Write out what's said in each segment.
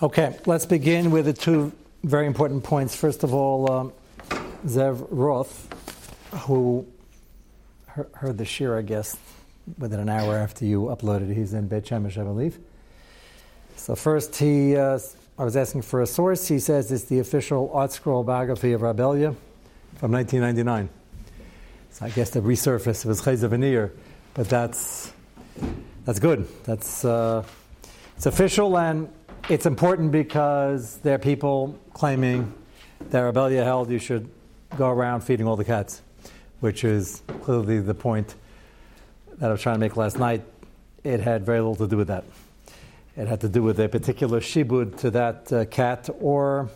Okay, let's begin with the two very important points. First of all, um, Zev Roth, who heard the shir, I guess, within an hour after you uploaded. He's in Beit Shemesh, I believe. So first, he, uh, I was asking for a source. He says it's the official ArtScroll biography of Rabelia from 1999. So I guess the resurface was Chayza Veneer, but that's that's good. That's uh, it's official and it's important because there are people claiming that Rabelia held you should go around feeding all the cats, which is clearly the point that I was trying to make last night. It had very little to do with that. It had to do with a particular shibud to that uh, cat or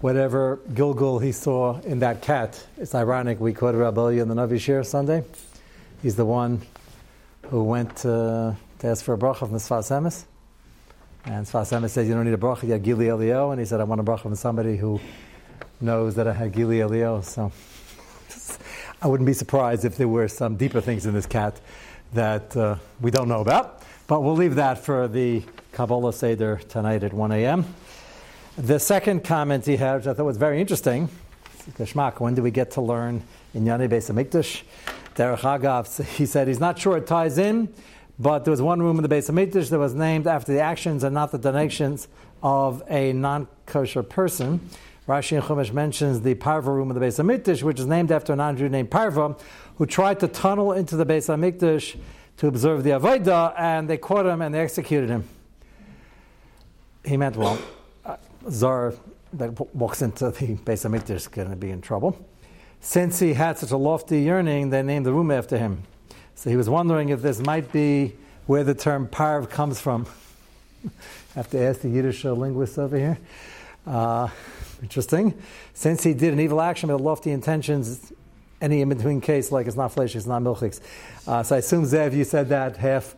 whatever Gilgul he saw in that cat. It's ironic, we quoted Rabbi in the Navi Shir Sunday. He's the one who went uh, to ask for a bracha from the Sfas Emes. And Sfas Emes said, You don't need a bracha, you have Gili Elio. And he said, I want a bracha from somebody who knows that I had Gili Elio. So I wouldn't be surprised if there were some deeper things in this cat that uh, we don't know about. But we'll leave that for the Kabbalah Seder tonight at 1 a.m. The second comment he had, which I thought was very interesting, Geschmack, when do we get to learn in Yane Beis Hamikdash? Derech Agav, he said he's not sure it ties in, but there was one room in the Beis Hamikdash that was named after the actions and not the donations of a non-kosher person. Rashi and Chumash mentions the Parva room of the Beis Hamikdash, which is named after a non-Jew named Parva, who tried to tunnel into the Beis Hamikdash to observe the Avodah, and they caught him and they executed him. He meant well. Uh, Zar that walks into the Beis Hamikdash is going to be in trouble. Since he had such a lofty yearning, they named the room after him. So he was wondering if this might be where the term parv comes from. I have to ask the Yiddish linguists over here. Uh, interesting. Since he did an evil action with lofty intentions, any in between case, like it's not flesh, it's not milchiks. Uh, so I assume, Zev, you said that half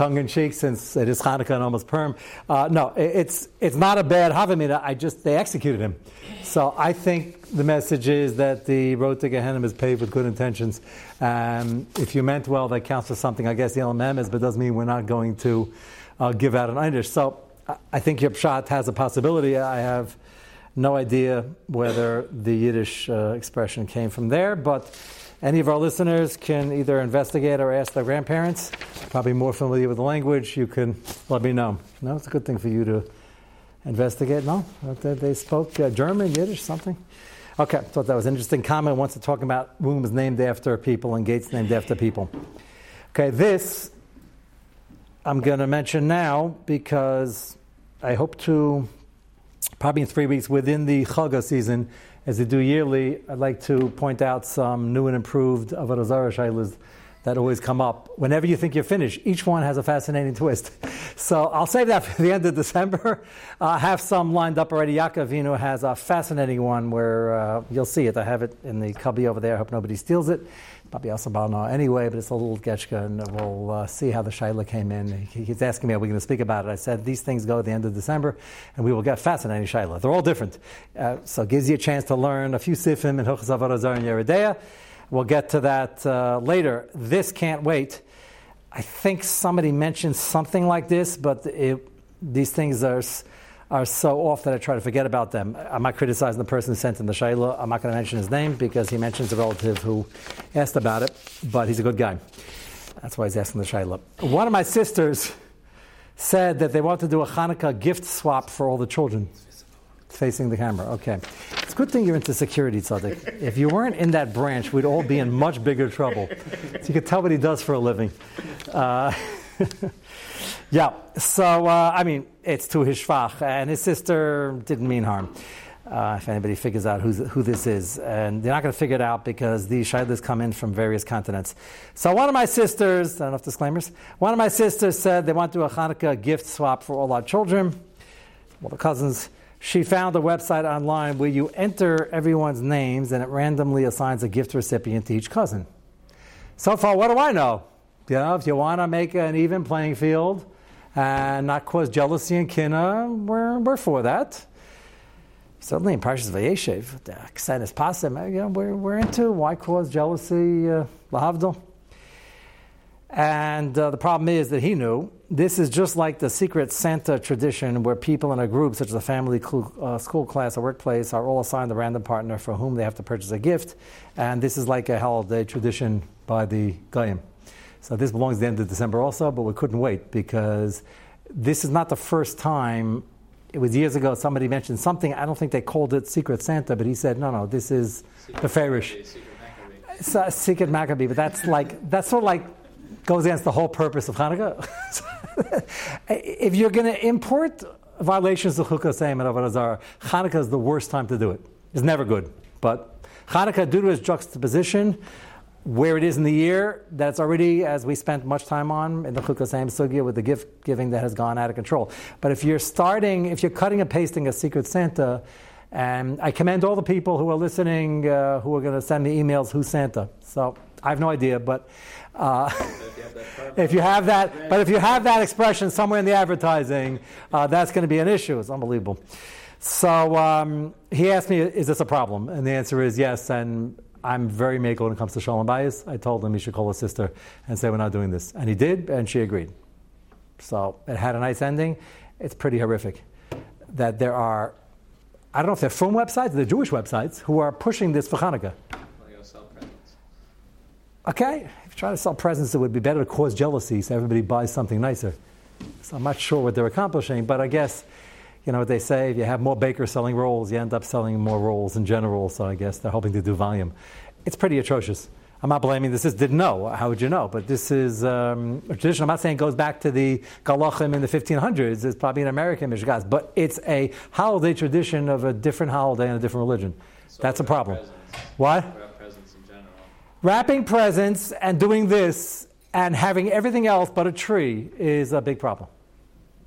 tongue in cheek since it is Hanukkah and almost Purim. Uh, no, it's it's not a bad Havamina. I just they executed him. So I think the message is that the road to Gehenna is paved with good intentions. Um, if you meant well, that counts for something. I guess the LMM is, but doesn't mean we're not going to uh, give out an Einish. So I think your pshat has a possibility. I have no idea whether the Yiddish uh, expression came from there, but any of our listeners can either investigate or ask their grandparents. Probably more familiar with the language. You can let me know. No, it's a good thing for you to investigate. No, they spoke uh, German, Yiddish, something. Okay, thought that was an interesting comment. Wants to talk about rooms named after people and gates named after people. Okay, this I'm going to mention now because I hope to probably in three weeks within the Chaga season as they do yearly, I'd like to point out some new and improved Avodah Zarah shaylas that always come up. Whenever you think you're finished, each one has a fascinating twist. So I'll save that for the end of December. Uh, I have some lined up already. Yaakov has a fascinating one where uh, you'll see it. I have it in the cubby over there. I hope nobody steals it. Probably also anyway, but it's a little getchka, and we'll uh, see how the Shaila came in. He, he's asking me, are we going to speak about it? I said, these things go at the end of December, and we will get fascinating Shaila. They're all different. Uh, so it gives you a chance to learn a few sifim and Avodah and Yeridea. We'll get to that uh, later. This can't wait. I think somebody mentioned something like this, but it, these things are are so off that I try to forget about them. I'm not criticizing the person who sent in the shayla. I'm not going to mention his name because he mentions a relative who asked about it, but he's a good guy. That's why he's asking the shayla. One of my sisters said that they want to do a Hanukkah gift swap for all the children. Facing the camera. Okay. It's a good thing you're into security, Tzaddik. If you weren't in that branch, we'd all be in much bigger trouble. So you can tell what he does for a living. Uh, yeah, so, uh, I mean, it's to his shvach, and his sister didn't mean harm. Uh, if anybody figures out who this is. And they're not going to figure it out because these shaylas come in from various continents. So one of my sisters, I don't know if disclaimers, one of my sisters said they want to do a Hanukkah gift swap for all our children, all the cousins she found a website online where you enter everyone's names and it randomly assigns a gift recipient to each cousin. So far, what do I know? You know, if you want to make an even playing field and not cause jealousy and kina, we're, we're for that. Certainly in Parshas Vayeshev, the Ksenis Pasim, you know, we're, we're into why cause jealousy, uh. And uh, the problem is that he knew this is just like the secret Santa tradition where people in a group, such as a family, cl- uh, school class, or workplace, are all assigned a random partner for whom they have to purchase a gift. And this is like a holiday tradition by the Goyim. So this belongs to the end of December also, but we couldn't wait because this is not the first time. It was years ago somebody mentioned something. I don't think they called it Secret Santa, but he said, no, no, this is Secret the Farish. Secret Maccabee. Secret Maccabee, but that's like that's sort of like goes against the whole purpose of Hanukkah. if you're going to import violations of Chukkah Seim and Avodah Zarah, Hanukkah is the worst time to do it. It's never good, but Hanukkah, due to its juxtaposition, where it is in the year, that's already, as we spent much time on in the Chukkah Seim Sugya with the gift giving that has gone out of control. But if you're starting, if you're cutting and pasting a Secret Santa, and I commend all the people who are listening uh, who are going to send me emails, who's Santa? So I have no idea, but uh, if you have that card, if you have that, but if you have that expression somewhere in the advertising, uh, that's going to be an issue. It's unbelievable. So um, he asked me, "Is this a problem?" And the answer is yes. And I'm very makel when it comes to shalom bayis. I told him he should call his sister and say we're not doing this, and he did, and she agreed. So it had a nice ending. It's pretty horrific that there are. I don't know if they're from websites, they're Jewish websites, who are pushing this for Hanukkah. well, you'll sell presents. Okay, if you try to sell presents, it would be better to cause jealousy so everybody buys something nicer. So I'm not sure what they're accomplishing, but I guess, you know what they say, if you have more bakers selling rolls, you end up selling more rolls in general, so I guess they're hoping to do volume. It's pretty atrocious. I'm not blaming this. Is didn't know. How would you know? But this is um, a tradition. I'm not saying it goes back to the Galachim in the 1500s. It's probably an American Mishgas, but it's a holiday tradition of a different holiday and a different religion. So That's a problem. Presents? What? What about presents in general? Wrapping presents and doing this and having everything else but a tree is a big problem.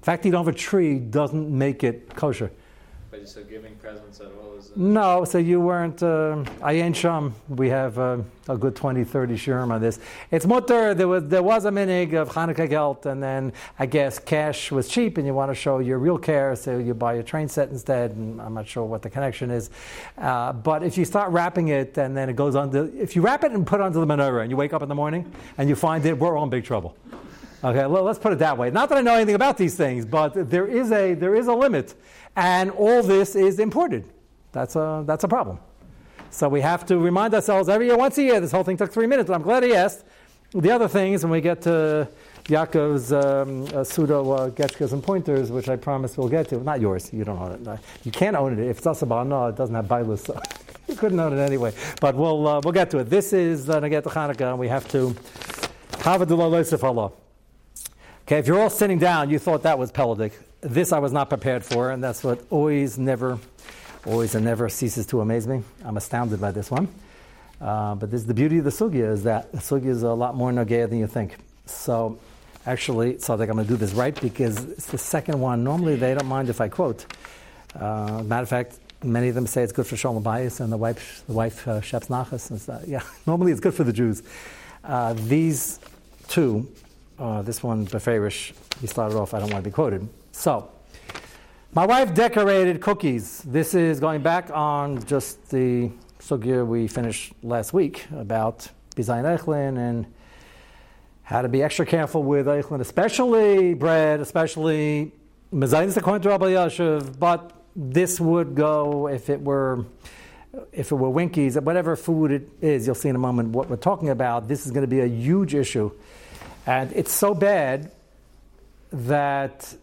The fact that you don't have a tree doesn't make it kosher. But so giving presents at all is. No, so you weren't. Uh, ain't shum. We have uh, a good 20, 30 shurim on this. It's mutter. There was there was a minig of Hanukkah gelt, and then I guess cash was cheap, and you want to show your real care, so you buy a train set instead. And I'm not sure what the connection is, uh, but if you start wrapping it, and then it goes the. If you wrap it and put it onto the menorah, and you wake up in the morning and you find it, we're all in big trouble. Okay, well, let's put it that way. Not that I know anything about these things, but there is a there is a limit, and all this is imported. That's a that's a problem. So we have to remind ourselves every year, once a year. This whole thing took three minutes, but I'm glad he asked. The other things, when we get to Yaakov's um, uh, pseudo uh, getchkas and pointers, which I promise we'll get to. Not yours. You don't own it. You can't own it. If it's asaba, no, it doesn't have bailus, so you couldn't own it anyway. But we'll uh, we'll get to it. This is uh, Naget Hanukkah, and we have to have a Allah. Okay, if you're all sitting down, you thought that was Pelodic. This I was not prepared for, and that's what always, never, always and never ceases to amaze me. I'm astounded by this one. Uh, but this is the beauty of the sugya is that the sugya is a lot more nagaya than you think. So, actually, so I think I'm going to do this right because it's the second one. Normally, they don't mind if I quote. Uh, matter of fact, many of them say it's good for shalom bayis, and the wife, the wife uh, sheps nachas. And. Yeah, normally it's good for the Jews. Uh, these two, uh, this one, Beferish, he started off, I don't want to be quoted. So, my wife decorated cookies. This is going back on just the sugya we finished last week about Bizayin Eichlin and how to be extra careful with Eichlin, especially bread, especially Mezainis according to but this would go if it were if it were Winkies, whatever food it is, you'll see in a moment what we're talking about. This is going to be a huge issue. And it's so bad that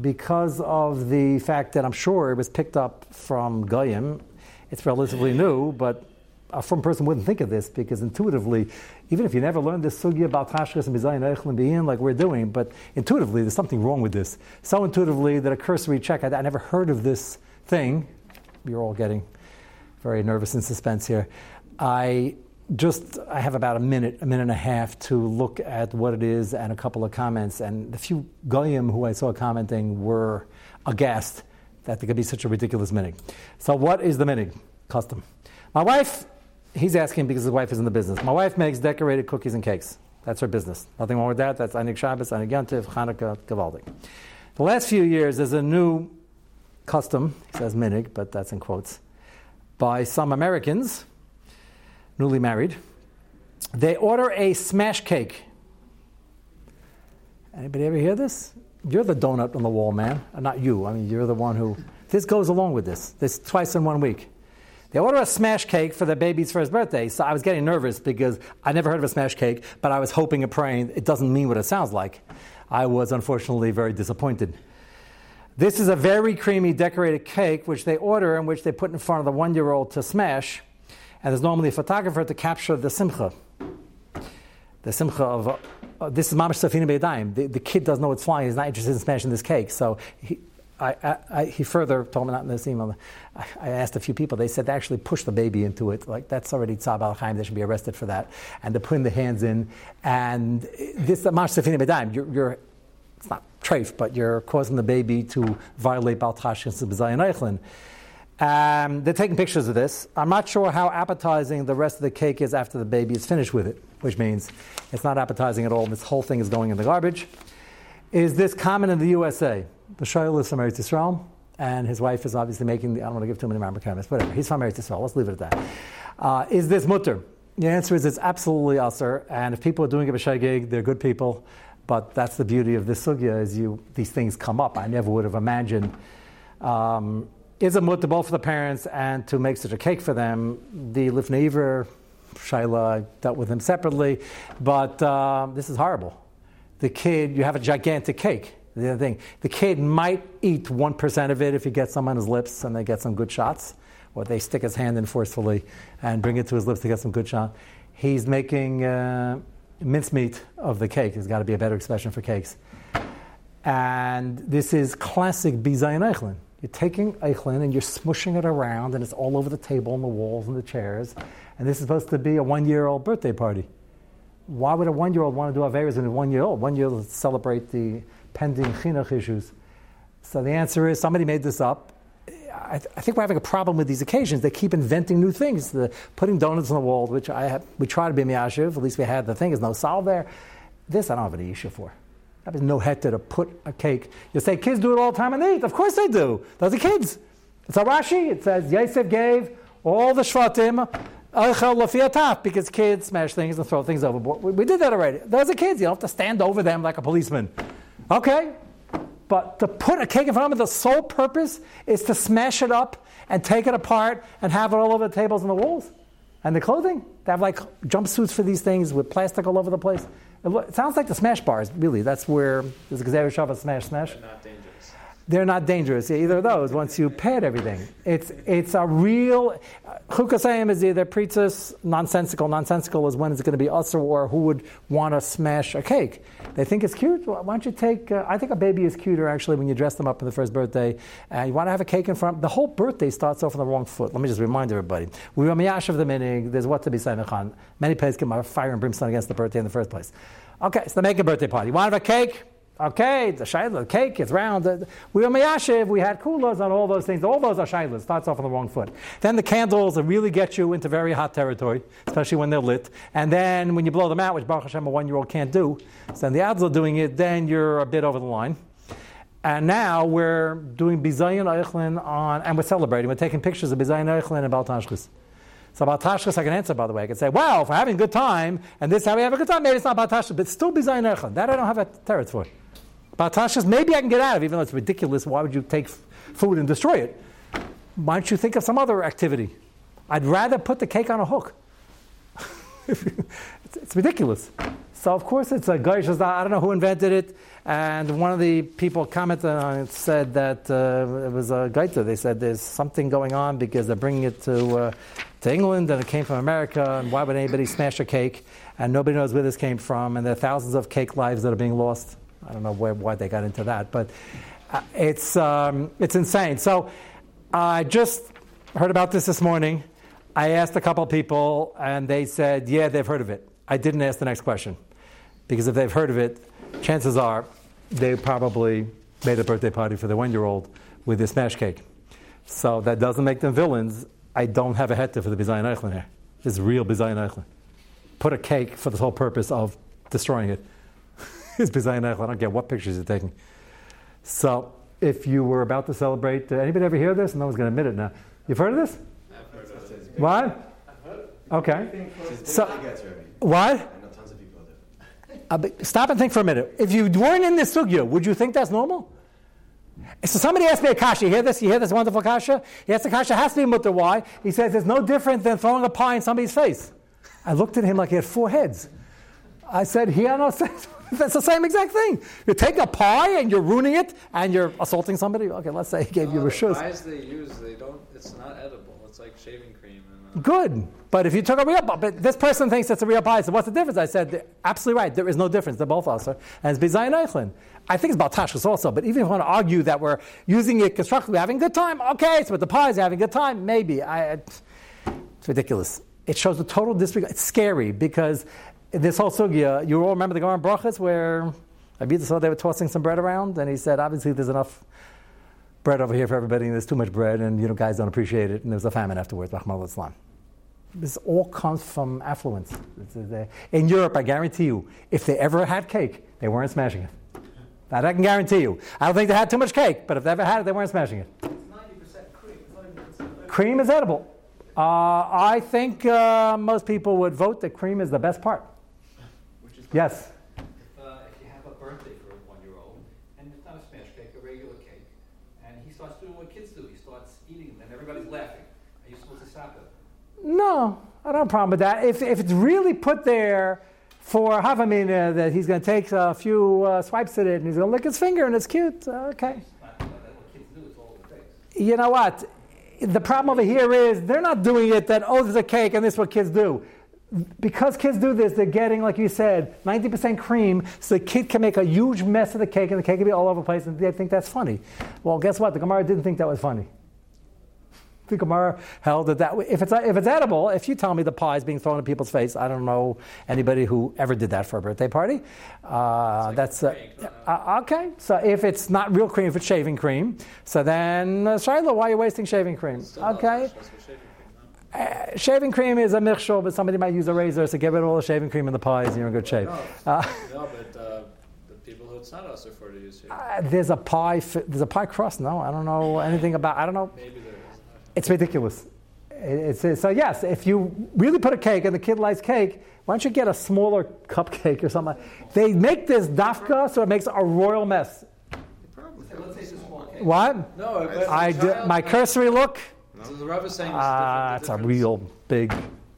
because of the fact that I'm sure it was picked up from Goyim, it's relatively new, but a from person wouldn't think of this because intuitively, even if you never learned this sugya about Tashkis and Bizayin and Bein like we're doing, but intuitively there's something wrong with this. So intuitively that a cursory check, I, I never heard of this thing. You're all getting very nervous and suspense here. I just I have about a minute, a minute and a half to look at what it is and a couple of comments. And the few goyim who I saw commenting were aghast that there could be such a ridiculous minig. So what is the minig custom? My wife, he's asking because his wife is in the business. My wife makes decorated cookies and cakes. That's her business. Nothing wrong with that. That's Anik Shabbos, Anik Yantiv, Hanukkah, Gavaldik. The last few years, there's a new custom, he says minig, but that's in quotes, by some Americans, newly married. They order a smash cake Anybody ever hear this? You're the donut on the wall, man. Not you. I mean, you're the one who. This goes along with this. This twice in one week. They order a smash cake for the baby's first birthday, so I was getting nervous because I never heard of a smash cake, but I was hoping and praying it doesn't mean what it sounds like. I was unfortunately very disappointed. This is a very creamy decorated cake which they order and which they put in front of the one year old to smash. And there's normally a photographer to capture the simcha. The simcha of uh, this is Mamash Safina Beidaim. The, the kid doesn't know what's flying. He's not interested in smashing this cake. So he, I, I, I, he further told me not in this email. I, asked a few people. They said they actually pushed the baby into it. Like that's already tzab al chaim. They should be arrested for that. And they're putting the hands in. And this Mamash Safina Beidaim. You're, you're it's not treif, but you're causing the baby to violate Baltash and Zayin Eichlin. Um, they're taking pictures of this. I'm not sure how appetizing the rest of the cake is after the baby is finished with it, which means it's not appetizing at all. This whole thing is going in the garbage. Is this common in the USA? The Shail is from Eretz Yisrael, and his wife is obviously making the, I don't want to give too many Marmakamis, whatever. He's from Eretz Yisrael. Let's leave it at that. Uh, is this mutter? The answer is it's absolutely usher, and if people are doing a b'shegig, they're good people. But that's the beauty of this sugya is you these things come up. I never would have imagined. Um, is a mutter both for the parents and to make such a cake for them. The Lifneiver, Shaila, dealt with him separately, but uh, this is horrible. The kid, you have a gigantic cake. The other thing, the kid might eat 1% of it if he gets some on his lips and they get some good shots, or they stick his hand in forcefully and bring it to his lips to get some good shot. He's making uh, mincemeat of the cake. There's got to be a better expression for cakes. And this is classic Bizayin Eichlin. You're taking eichlin and you're smushing it around, and it's all over the table and the walls and the chairs. And this is supposed to be a one-year-old birthday party. Why would a one-year-old want to do averas in a one-year-old? One year to celebrate the pending chinuch issues. So the answer is somebody made this up. I, th- I, think we're having a problem with these occasions. They keep inventing new things. The putting donuts on the wall, which I have, we try to be miyashiv. At least we had the thing. There's no solve there. This I don't have any issue for. That is no heter to put a cake. You say kids do it all the time and they eat. Of course they do. Those are kids. It's a Rashi. It says Yosef gave all the shvatim because kids smash things and throw things overboard. We, we did that already. Those are kids. You don't have to stand over them like a policeman. Okay? But to put a cake in front of them, the sole purpose is to smash it up and take it apart and have it all over the tables and the walls. And the clothing. They have like jumpsuits for these things with plastic all over the place. It sounds like the smash bars, really. That's where a Gezer Shabbat smash smash. They're not dangerous. They're not dangerous. Either of those. Once you pad everything, it's it's a real. Chukasayim is either pritzis nonsensical. Nonsensical is when it's going to be usher or who would want to smash a cake. They think it's cute. Why don't you take? Uh, I think a baby is cuter actually when you dress them up for the first birthday. And you want to have a cake in front. The whole birthday starts off on the wrong foot. Let me just remind everybody. We were miyash of the minig. There's what to be Simon Many places out fire and brimstone against the birthday in the first place. Okay, so they make a birthday party. You want to have a cake? Okay, the shayla, the cake, it's round. We were mayashiv, we had kulas on all those things. All those are shaylas. Starts off on the wrong foot. Then the candles really get you into very hot territory, especially when they're lit. And then when you blow them out, which Baruch Hashem, a one year old can't do, then the ads are doing it, then you're a bit over the line. And now we're doing Bizayin Eichlin on, and we're celebrating. We're taking pictures of Bizayin Eichlin and Baltashchis. So Tashchis, I can answer, by the way. I can say, wow, if we're having a good time, and this how we have a good time, maybe it's not Tashchis, but still Bizayin Eichlin. That I don't have a teretz for. Batashas, maybe I can get out of, it, even though it's ridiculous. Why would you take food and destroy it? Why don't you think of some other activity? I'd rather put the cake on a hook. it's, it's, ridiculous. So of course it's a Gaish I don't know who invented it, and one of the people commented on it said that uh, it was a Gaita. They said there's something going on because they're bringing it to uh, to England and it came from America, and why would anybody smash a cake? And nobody knows where this came from, and there are thousands of cake lives that are being lost. I don't know where, why they got into that, but uh, it's, um, it's insane. So I just heard about this this morning. I asked a couple people, and they said, yeah, they've heard of it. I didn't ask the next question because if they've heard of it, chances are they probably made a birthday party for their one year old with this smash cake. So that doesn't make them villains. I don't have a heta for the Bizayin Eichlin here. This is real Bizayin Eichlin. Put a cake for the sole purpose of destroying it. is Bizayin I don't get what pictures you're taking. So, if you were about to celebrate, uh, anybody ever hear this? No one's going to admit it now. You've heard of this? I've heard of it. What? Okay. So, what? uh, stop and think for a minute. If you weren't in this sugya, would you think that's normal? So somebody asked me a kasha. You hear this? You hear this wonderful kasha? Yes, the kasha has to be mutter. Why? He says it's no different than throwing a pie in somebody's face. I looked at him like he had four heads. I said, "He no sense." That's the same exact thing. You take a pie and you're ruining it, and you're assaulting somebody. Okay, let's say he gave you No, a the pies they use, they don't. It's not edible. It's like shaving cream. And, uh, Good. But if you took a real pie, but this person thinks it's a real pie, so what's the difference? I said, absolutely right. There is no difference. They're both usher. And it's Bizayin Eichlin. I think it's about Tashkis also, but even if you want to argue that we're using it constructively, having a good time, okay, so with the pies, having a good time, maybe. I, it's ridiculous. It shows the total disregard. It's scary because this whole sugya, you all remember the Gemara Brachas where Abida saw they were tossing some bread around, and he said, obviously there's enough bread over here for everybody, and there's too much bread, and you know guys don't appreciate it, and there's a famine afterwards. Rahmal Islam. This all comes from affluence. In Europe, I guarantee you, if they ever had cake, they weren't smashing it. That I can guarantee you. I don't think they had too much cake, but if they ever had it, they weren't smashing it. It's 90% cream. Cream is edible. Uh, I think uh, most people would vote that cream is the best part. Yes. If, uh, if you have a birthday for a one-year-old, and it's not a smash cake, a regular cake, and he starts doing what kids do, he starts eating them, and everybody's laughing. Are you supposed to stop it? No, I don't have a problem with that. If, if it's really put there for Havamina, that he's going to take a few uh, swipes at it and he's going to lick his finger and it's cute, uh, okay. It's not like that. What kids do, it's all over the face. You know what? The problem over here is they're not doing it that, oh, there's a cake and this is what kids do. Because kids do this, they're getting, like you said, 90% cream, so the kid can make a huge mess of the cake and the cake can be all over the place and they think that's funny. Well, guess what? The Gemara didn't think that was funny. The Gemara held that, that if, it's, if it's edible, if you tell me the pie is being thrown in people's face, I don't know anybody who ever did that for a birthday party. Uh, like that's uh, uh, okay. So if it's not real cream, if it's shaving cream, so then uh, Shiloh, why are you wasting shaving cream? Okay. Uh, shaving cream is a michshol, but somebody might use a razor, so get rid of all the shaving cream in the pies, and you're in good shape. No, Uh, no, but uh, the people who it's not also for to use shaving. uh, there's a pie. fi- There's a pie crust. No, I don't know anything about. I don't know. Maybe there is. It's ridiculous. It's, it's, so yes, if you really put a cake and the kid likes cake, why don't you get a smaller cupcake or something? They make this dafka so it makes a royal mess. Probably. Let's say it's a small cake. What? No, but I the did, my cursory look. So the Rav is saying it's Ah, different. it's the a real big.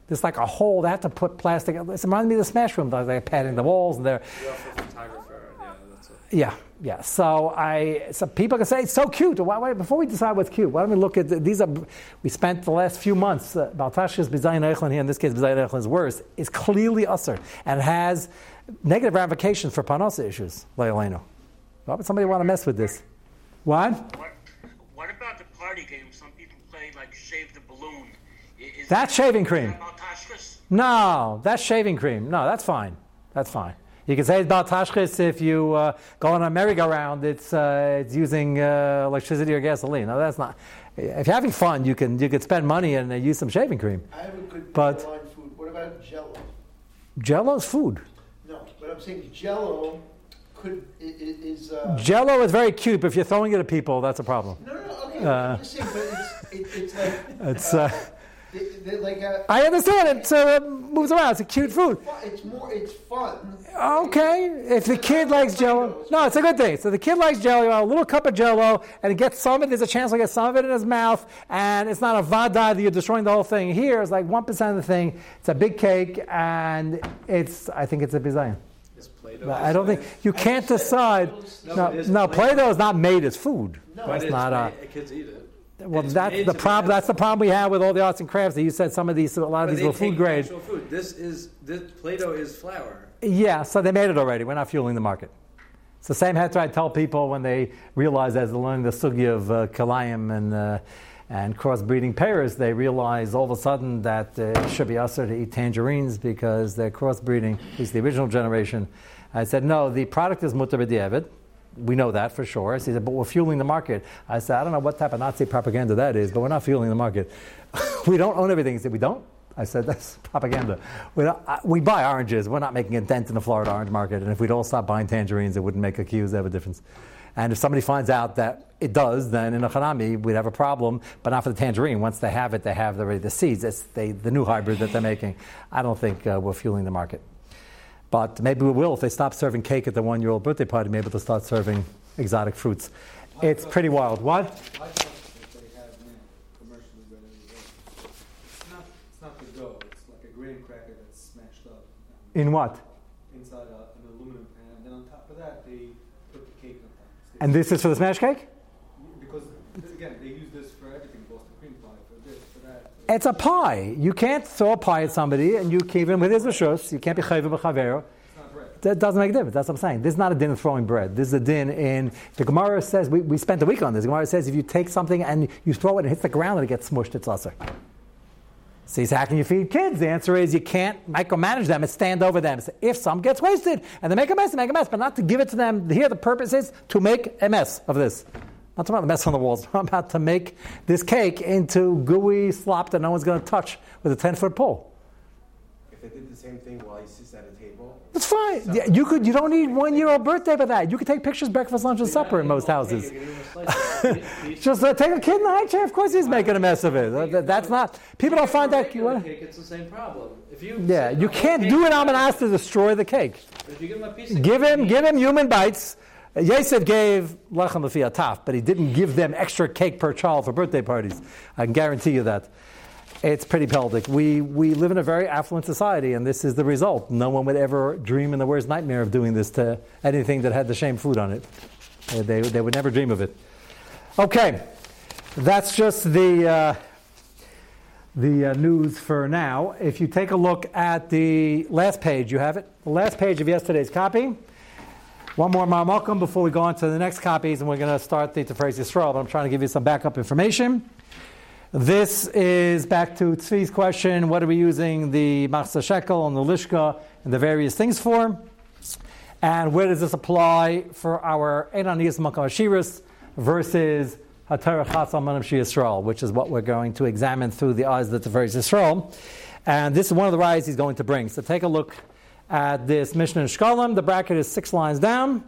It's like a hole. They have to put plastic. It reminds me of the Smash Room. They're padding the walls and they're You're also a photographer. Yeah, yeah, yeah. So I, so people can say it's so cute. Why, why, before we decide what's cute, why don't we look at the, these? Are we spent the last few months uh, Baltash's Bizayin Eichlin here. In this case, Bizayin Eichlin is worse. Is clearly usher and has negative ramifications for panosa issues. Leileno. Why would somebody want to mess with this? What? What, what about the party game? Shave the balloon. Is That's shaving cream. Is that? No, that's shaving cream. No, that's fine. That's fine. You can say it's about tashkis if you uh, go on a merry-go-round. It's uh, it's using uh, electricity or gasoline. No, that's not. If you're having fun, you can you could spend money and uh, use some shaving cream. I have a good But- line food. What about Jello? Jello's food. No, but I'm saying Jello could is. Uh, Jello is very cute, but if you're throwing it at people, that's a problem. no, no, no. Okay, Uh, saying, but it's it, it's like It's. Uh, they, they like a, I understand it. So it moves around. It's a cute food. It's more. It's fun. Okay, if the kid likes Jello, no, it's a good thing. So the kid likes Jello, a little cup of Jello, and he gets some of it. There's a chance he'll get some of it in his mouth, and it's not a vada that you're destroying the whole thing. Here, it's like one percent of the thing. It's a big cake, and it's. I think it's a bizayin. Is I don't think you can't decide. No, No, no, Play-Doh- Play-Doh is not made as food. No, That's not a. kids eat it. Well, that's the problem. That's the problem we have with all the arts and crafts. That you said some of these, a lot of But these were food grade. food. This is this Play-Doh is flour. Yeah, so they made it already. We're not fueling the market. It's the same heter I tell people when they realize as they're learning the sugi of uh, kalayim and, uh, and crossbreeding pears, they realize all of a sudden that uh, it should be usher to eat tangerines because they're crossbreeding, at least the original generation. I said, no, the product is mutter b'diavad. We know that for sure. He said, but we're fueling the market. I said, I don't know what type of Nazi propaganda that is, but we're not fueling the market. we don't own everything. He said, we don't? I said, that's propaganda. We, I, we buy oranges. We're not making a dent in the Florida orange market. And if we'd all stop buying tangerines, it wouldn't make a huge have a difference. And if somebody finds out that it does, then in a hanami, we'd have a problem, but not for the tangerine. Once they have it, they have already the seeds. It's they, the new hybrid that they're making. I don't think uh, we're fueling the market. But maybe we will if they stop serving cake at the one year old birthday party, maybe they'll start serving exotic fruits. It's pretty wild. What? I thought that they have now commercially ready to go. It's not, the dough, it's like a graham cracker that's smashed up In what? inside a, an aluminum pan, and then on top of that, they put the cake on top. It's- And this is for the smash cake? Because, again, they use this for everything, Boston cream pie, for this, for that. It's a pie. You can't throw a pie at somebody and you keep him with his rishus. You can't be chayv b'chavero. It's not bread. That doesn't make a difference. That's what I'm saying. This is not a din of throwing bread. This is a din in the Gemara says we, we spent a week on this. The Gemara says if you take something and you throw it and it hits the ground and it gets smushed, it's usher. So he's how can you feed kids? The answer is you can't micromanage them and stand over them. So if some gets wasted and they make a mess, they make a mess, but not to give it to them. Here the purpose is to make a mess of this. Not talking about the mess on the walls. I'm about to make this cake into gooey slop that no one's going to touch with a 10 foot pole. If they did the same thing while he sits at a table, that's fine. Yeah, you could. You don't need one year old birthday for that. You could take pictures, breakfast, lunch, and supper in most houses. Just uh, take a kid in the high chair. Of course, he's making a mess of it. Uh, That's not. People don't find that. Regular cake, it's the same problem. If you Yeah, you can't do it with on an a- to destroy the cake. but If you give him a piece of Give cake, him, give him human bites. Yosef gave lechem lefi ataf, but he didn't give them extra cake per child for birthday parties. I can guarantee you that. It's pretty pelvic. We, we live in a very affluent society, and this is the result. No one would ever dream in the worst nightmare of doing this to anything that had the same food on it. Uh, They, they would never dream of it. Okay, that's just the, uh, the uh, news for now. If you take a look at the last page, you have it? The last page of yesterday's copy. One more Marmokum before we go on to the next copies, and we're going to start the Tiferes Yisrael, but I'm trying to give you some backup information. This is back to Tzvi's question what are we using the Machsa Shekel and the Lishka and the various things for? And where does this apply for our Enaniyas Makam Ashiris versus Hatar Chatzal Manam Yisrael, which is what we're going to examine through the eyes of the Tiferes Yisrael. And this is one of the rides he's going to bring. So take a look at this Mishnah in Shkalim. The bracket is six lines down.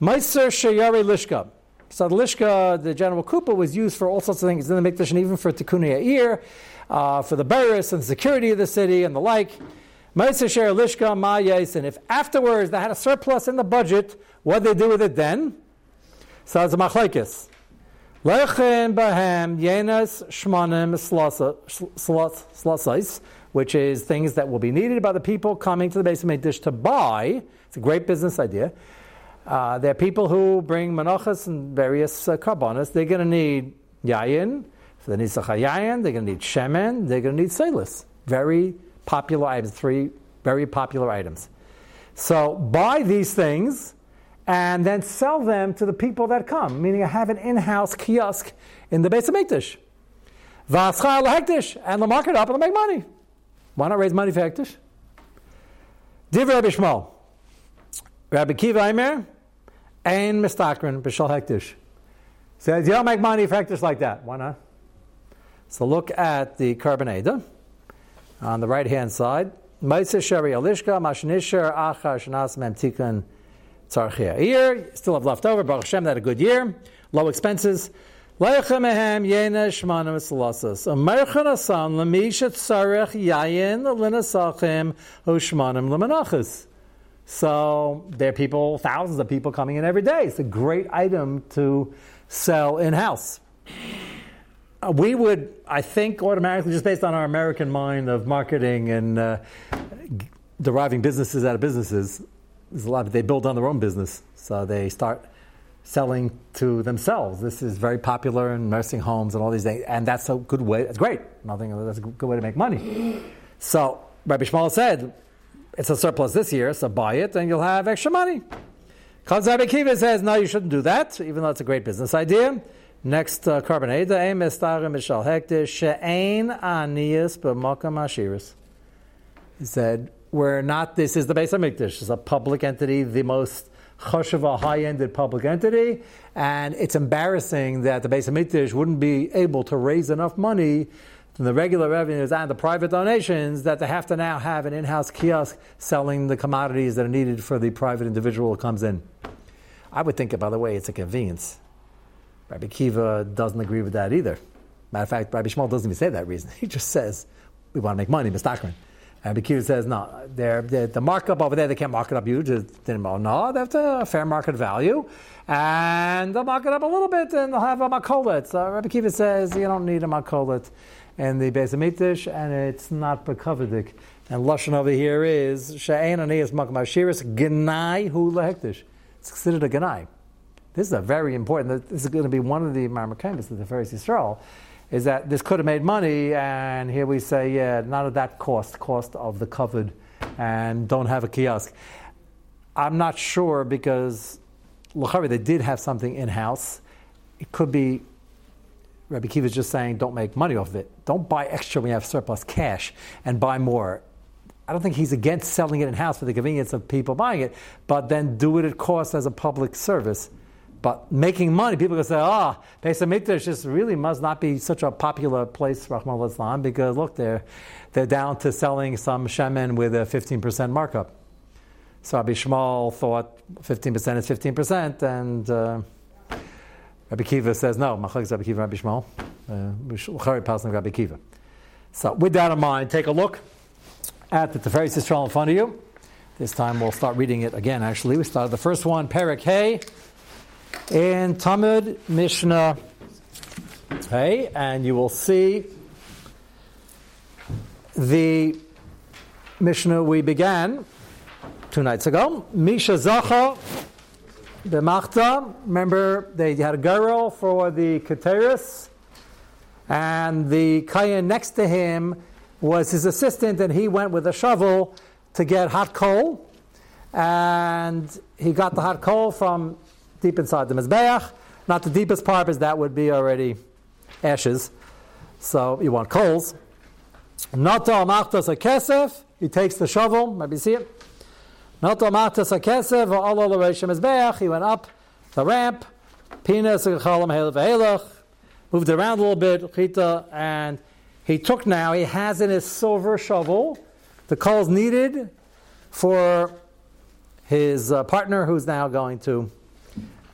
Meiser Sheyari Lishka. So the Lishka, the general kupa, was used for all sorts of things in the Mikdash and even for Tikkun Ya'ir, uh, for the Beres and the security of the city and the like. Meiser Sheyari Lishka, Ma And if afterwards they had a surplus in the budget, what did they do with it then? So it's a machlekes. Lechem bahem yenas shmanim slasais, which is things that will be needed by the people coming to the base of Mikdash to buy. It's a great business idea. Uh, there are people who bring menachas and various uh, karbonas. They're going to need yayin. For the nisach yayin, they're going to need shemen. They're going to need selis. Very popular items. Three very popular items. So buy these things and then sell them to the people that come. Meaning, I have an in-house kiosk in the base of Mikdash. Vaschar lahektish, and they'll mark it up and they'll make money. Why not raise hektish? Div Rabbi Yishmael. Rabbi Akiva Aimer, Ein Mistakrin, Bishal Hektish. Says, you don't make money hektish like that. Why not? So look at the carbonada on the right hand side. Maitze Shari Alishka, Mashanisher, Achar, Shanas, Memtikan, Tzarchia. Here, still have left over. Baruch Hashem, had a good year. Low expenses. Leichamehem yena shmanim salasas. Amerchan asan lemisha tzarech yayin linasachim ushmanim lemenachas. So there are people, thousands of people coming in every day. It's a great item to sell in house. We would, I think, automatically, just based on our American mind of marketing and uh, deriving businesses out of businesses, there's a lot of, they build on their own business. So they start selling to themselves. This is very popular in nursing homes and all these things. And that's a good way, it's great. Nothing, that's a good way to make money. So Rabbi Yishmael said, it's a surplus this year, so buy it and you'll have extra money. Chaz Rabbi Akiva says, no, you shouldn't do that, even though it's a great business idea. Next uh, carbonate, Ein Mestarim Mishal Hektish, She'ein Aniyas B'Makam Ashiris. He said, we're not, this is the base of Mikdash. It's a public entity, the most choshev, high-ended public entity, and it's embarrassing that the base of Mikdash wouldn't be able to raise enough money from the regular revenues and the private donations that they have to now have an in-house kiosk selling the commodities that are needed for the private individual who comes in. I would think, by the way, it's a convenience. Rabbi Akiva doesn't agree with that either. Matter of fact, Rabbi Yishmael doesn't even say that reason. He just says, we want to make money, Mr. Mistakrin. And Kiva says, no, they're- the markup over there, they can't mark it up huge. No, that's a fair market value. And they'll mark it up a little bit and they'll have a makolet. So Rabbi Akiva says, you don't need a makolet in the Beis Hamikdash, and it's not bekovedik. And Lashon over here is, she'ein aniyas makam ashiris, genai hu lehektish. It's considered a genai. This is a very important. This is going to be one of the Marmakamis of the Pharisee Yisrael, is that this could have made money, and here we say, yeah, none of that cost, cost of the covered, and don't have a kiosk. I'm not sure because Lachari, they did have something in house. It could be Rabbi Akiva is just saying, don't make money off of it. Don't buy extra when you have surplus cash and buy more. I don't think he's against selling it in house for the convenience of people buying it, but then do it at cost as a public service. But making money, people can say, ah, oh, Beis HaMikdash just really must not be such a popular place, Rahman al because look, they're, they're down to selling some shemen with a 15% markup. So Rabbi Yishmael thought 15% is 15%, and uh, Rabbi Akiva says no. Machlekes Rabbi Akiva, Rabbi Yishmael, Pasnik Rabbi Akiva. So with that in mind, take a look at the Tiferes Yisrael in front of you. This time we'll start reading it again. Actually, we started the first one, Perek Hey, in Talmud Mishnah Hey, and you will see the Mishnah we began two nights ago. Misha Zacha B'machta. Remember, they had a girl for the Keteris, and the Kayan next to him was his assistant, and he went with a shovel to get hot coal. And he got the hot coal from deep inside the Mizbeach. Not the deepest part, because that would be already ashes. So you want coals. Nata amachtas a kesef. He takes the shovel. Maybe see it. Nata amachtas a kesef. All the Rishim Mizbeach. He went up the ramp. Pinas chalam helach. Moved around a little bit. Chita and he took now. He has in his silver shovel the coals needed for his uh, partner, who's now going to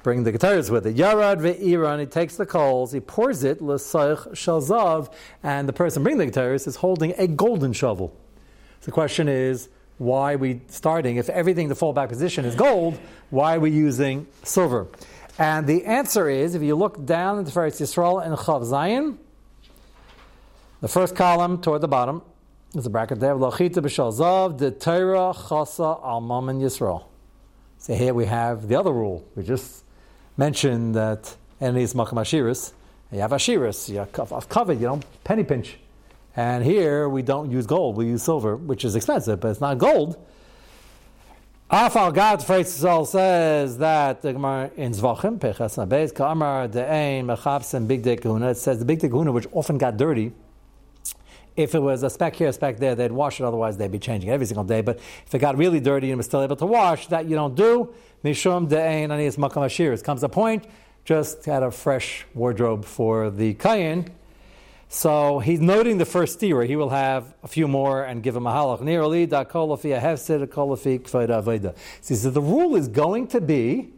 bring the guitars with it. Yarad ve'iran, he takes the coals, he pours it, l'saych shalzav, and the person bringing the guitars is holding a golden shovel. So the question is, why are we starting? If everything, the fallback position is gold, why are we using silver? And the answer is, if you look down into Tiferes Yisrael and Chav Zion, the first column toward the bottom, there's a bracket there. Lachita b'shal zav the Torah chasa al mammon Yisrael. So here we have the other rule. We just mentioned that enemies makam ashiris. You have ashiris. You have covered. You don't penny pinch. And here we don't use gold. We use silver, which is expensive, but it's not gold. Afal Gad Yisrael says that the Gemara in Zvachim Pechas Nabeis Kamar De'ein Mechavsim Bigdei Kehunah. It says the Bigdei Kehunah, which often got dirty if it was a speck here, a speck there, they'd wash it. Otherwise, they'd be changing it every single day. But if it got really dirty and was still able to wash, that you don't do. Mishum de'ein aniyas makam ashiris. Comes a point, just had a fresh wardrobe for the kayin. So he's noting the first stira. He will have a few more and give him a halach. Nearly da kolafi a kolafi kfayda aveda. So the rule is going to be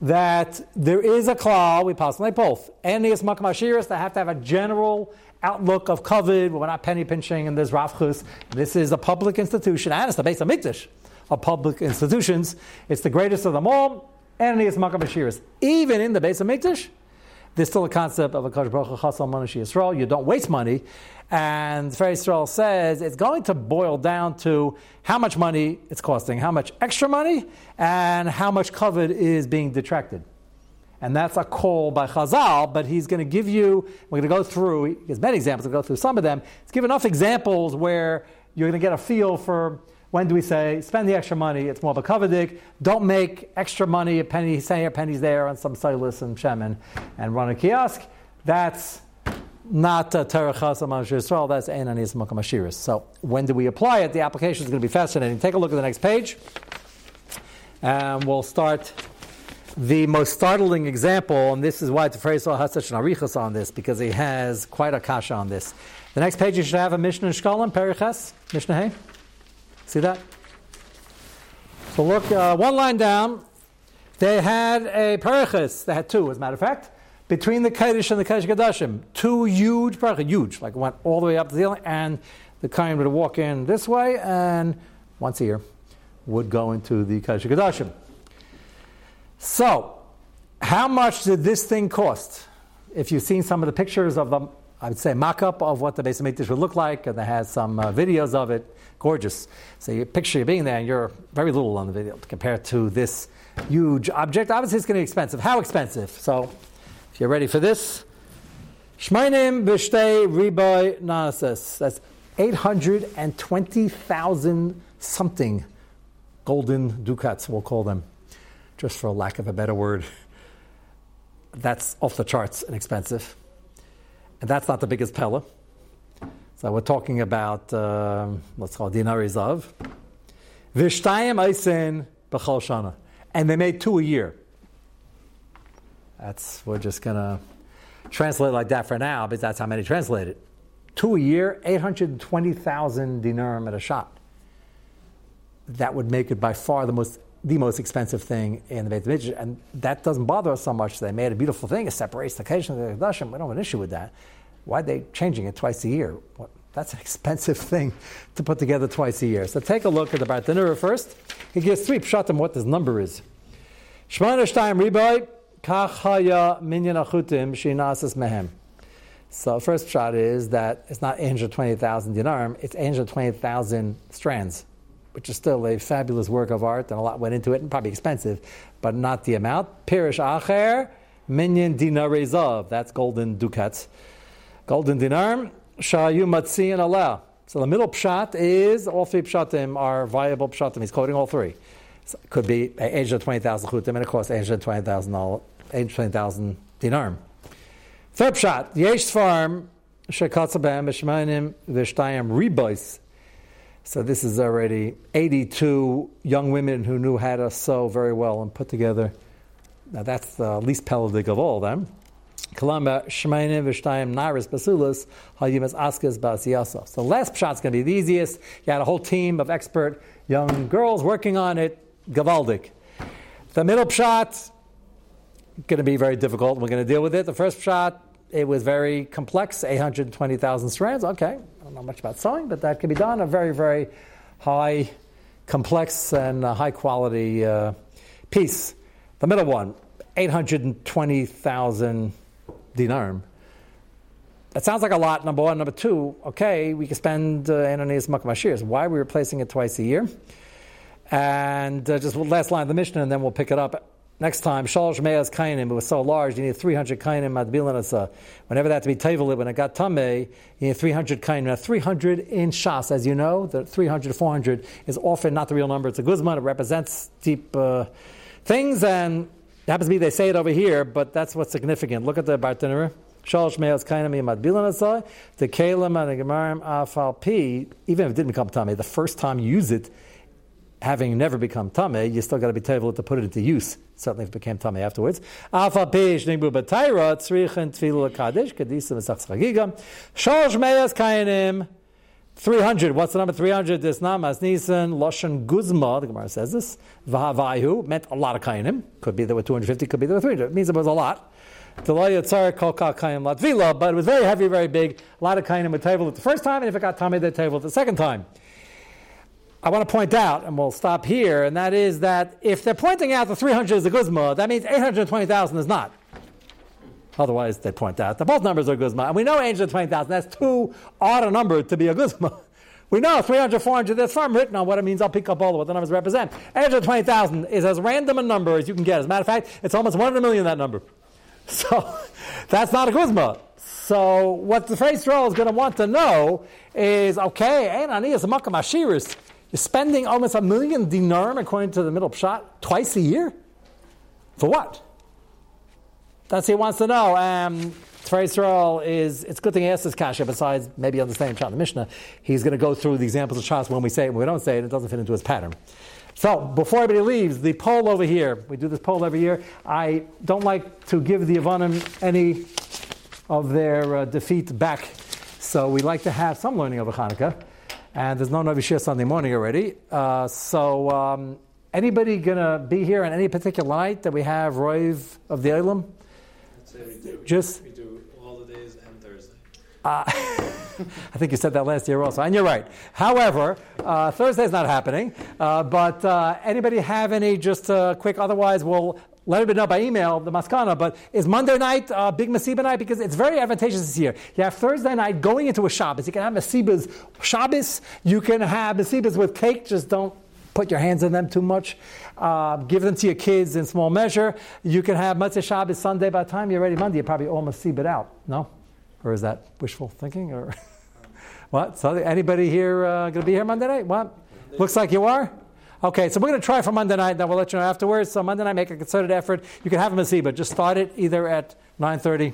that there is a klal, we possibly both. Makam ashiris, they have to have a general outlook of kavod, we're not penny pinching, and there's Rafchus. This is a public institution, and it's the base of Mikdash of public institutions. It's the greatest of them all, and it is Makam Bashiris. Even in the base of Mikdash, there's still a concept of a Kosh Baruch Chasal Manashi Yisrael. You don't waste money. And Fer Yisrael says it's going to boil down to how much money it's costing, how much extra money, and how much kavod is being detracted. And that's a call by Chazal, but he's going to give you, we're going to go through, he has many examples, we'll go through some of them. He's give enough examples where you're going to get a feel for when do we say, spend the extra money, it's more of a kavadik. Don't make extra money, a penny here, pennies there, on some silas and shemen, and run a kiosk. That's not a Terachas Amash Yisrael, that's Ein Anis Makam So when do we apply it? The application is going to be fascinating. Take a look at the next page, and we'll start the most startling example, and this is why Tefresel has such an arichas on this, because he has quite a kasha on this. The next page you should have a Mishnah in Shkolim, Periches, Mishnah Hey. See that? So look, uh, one line down, they had a Periches, they had two, as a matter of fact, between the Kaddish and the Kaddish Gadashim. Two huge Periches, huge, like went all the way up to the ceiling, and the Kohen would walk in this way and once a year would go into the Kodesh Kodashim. So, how much did this thing cost? If you've seen some of the pictures of the, I would say, mock-up of what the Beis Hamikdash would look like, and it has some uh, videos of it, gorgeous. So you picture you being there, and you're very little on the video compared to this huge object. Obviously, it's going to be expensive. How expensive? So, if you're ready for this, Shmainim b'shtei riboy nases. That's 820,000 something golden ducats, we'll call them, just for lack of a better word. That's off the charts and expensive. And that's not the biggest pella. So we're talking about, uh, let's call it dinari zav. Vishtayim b'chol shana. And they made two a year. That's, we're just going to translate like that for now, because that's how many translated. Two a year, 820,000 dinarim at a shot. That would make it by far the most the most expensive thing in the Beit Midrash, and that doesn't bother us so much. They made a beautiful thing, it separates the Kedesh and the Kedashim. We don't have an issue with that. Why are they changing it twice a year? That's an expensive thing to put together twice a year. So take a look at the Bartanura first. He gives three pshatim what this number is. Kachaya minyan achutim shinasas mehem. So first shot is that it's not 820,000 dinarim, it's 820,000 strands which is still a fabulous work of art, and a lot went into it, and probably expensive, but not the amount. Pirish acher, minyan dinare zav. That's golden ducats. Golden dinar, shayu matzi and aleh. So the middle pshat is, all three pshatim are viable pshatim. He's quoting all three. So it could be age of 20,000 chutim, and of course, age of 20,000 20,000 dinar. Third pshat, yesh farm, shekatzabam, b'shmainim, v'shtayim ribois, so this is already 82 young women who knew how to sew very well and put together. Now that's the least pelagic of all of them. Kalamba Vishtayim Naris Basulas Hayimas Askas Basiyasa. So the last shot's going to be the easiest. You had a whole team of expert young girls working on it. Gavaldik. The middle shot going to be very difficult. We're going to deal with it. The first shot it was very complex, 820,000 strands. Okay, I don't know much about sewing, but that can be done. A very, very high, complex, and high quality uh, piece. The middle one, 820,000 dinarim. That sounds like a lot, number one. Number two, okay, we can spend uh, Ananias Makmashirs. Why We're we replacing it twice a year? And uh, just last line of the Mishnah, and then we'll pick it up Next time, Shalosh Me'as Kainim, it was so large, you need 300 Kainim Madbilanasa. Whenever that had to be Tevelit, when it got Tameh, you need 300 Kainim. Now, 300 in Shas, as you know, the 300 to 400 is often not the real number. It's a guzma, it represents deep uh, things, and it happens to be they say it over here, but that's what's significant. Look at the Bartanura. Shalosh Me'as Kainim Madbilanasa, the Kalim and the Gemarim Afal P, even if it didn't become Tameh, the first time you use it, having never become Tameh, you still got to be able to put it into use certainly if it became Tameh afterwards. Kainim. 300. What's the number 300? This namas nisan loshan guzma. The Gemara says this. Vahavayu meant a lot of kainim. Could be there were 250. Could be there were 300. It means it was a lot. But it was very heavy, very big. A lot of kainim were table at the first time, and if it got Tameh, they table at the second time. I want to point out, and we'll stop here, and that is that if they're pointing out the 300 is a guzma, that means 820,000 is not. Otherwise, they point out that both numbers are guzma. And we know 820,000, that's too odd a number to be a guzma. We know 300, 400, that's firm written on what it means. I'll pick up all of what the numbers represent. 820,000 is as random a number as you can get. As a matter of fact, it's almost one in a million, that number. So that's not a guzma. So what the Tiferes Yisrael is going to want to know is, okay, Anani is a makam ashiris. Spending almost a million dinarim, according to the middle shot, twice a year? For what? That's he wants to know. Um, Israel is it's a good thing he asked this kasha. Besides maybe understanding Shah the Mishnah, he's going to go through the examples of Shas when we say it, when we don't say it, it doesn't fit into his pattern. So before everybody leaves, the poll over here. We do this poll every year. I don't like to give the Avanim any of their uh, defeat back, so we like to have some learning over Hanukkah and there's no Novi Sunday morning already. Uh, so, um, anybody gonna be here on any particular night that we have Roiv of the do. Just we do all the days and Thursday. Uh, I think you said that last year also, and you're right. However, uh, Thursday's not happening. Uh, but uh, anybody have any just uh, quick? Otherwise, we'll let it know by email the maskana. But is Monday night uh, big masiba night because it's very advantageous this year. You have Thursday night going into a Shabbos. You can have masibas Shabbos. You can have masibas with cake. Just don't put your hands in them too much. Uh, give them to your kids in small measure. You can have Motzei Shabbos Sunday. By the time you're ready Monday, you probably see it out. No, or is that wishful thinking? Or what? So anybody here uh, going to be here Monday night? What? Looks like you are. Okay, so we're going to try for Monday night. and Then we'll let you know afterwards. So Monday night, make a concerted effort. You can have a masiba. Just start it either at 9:30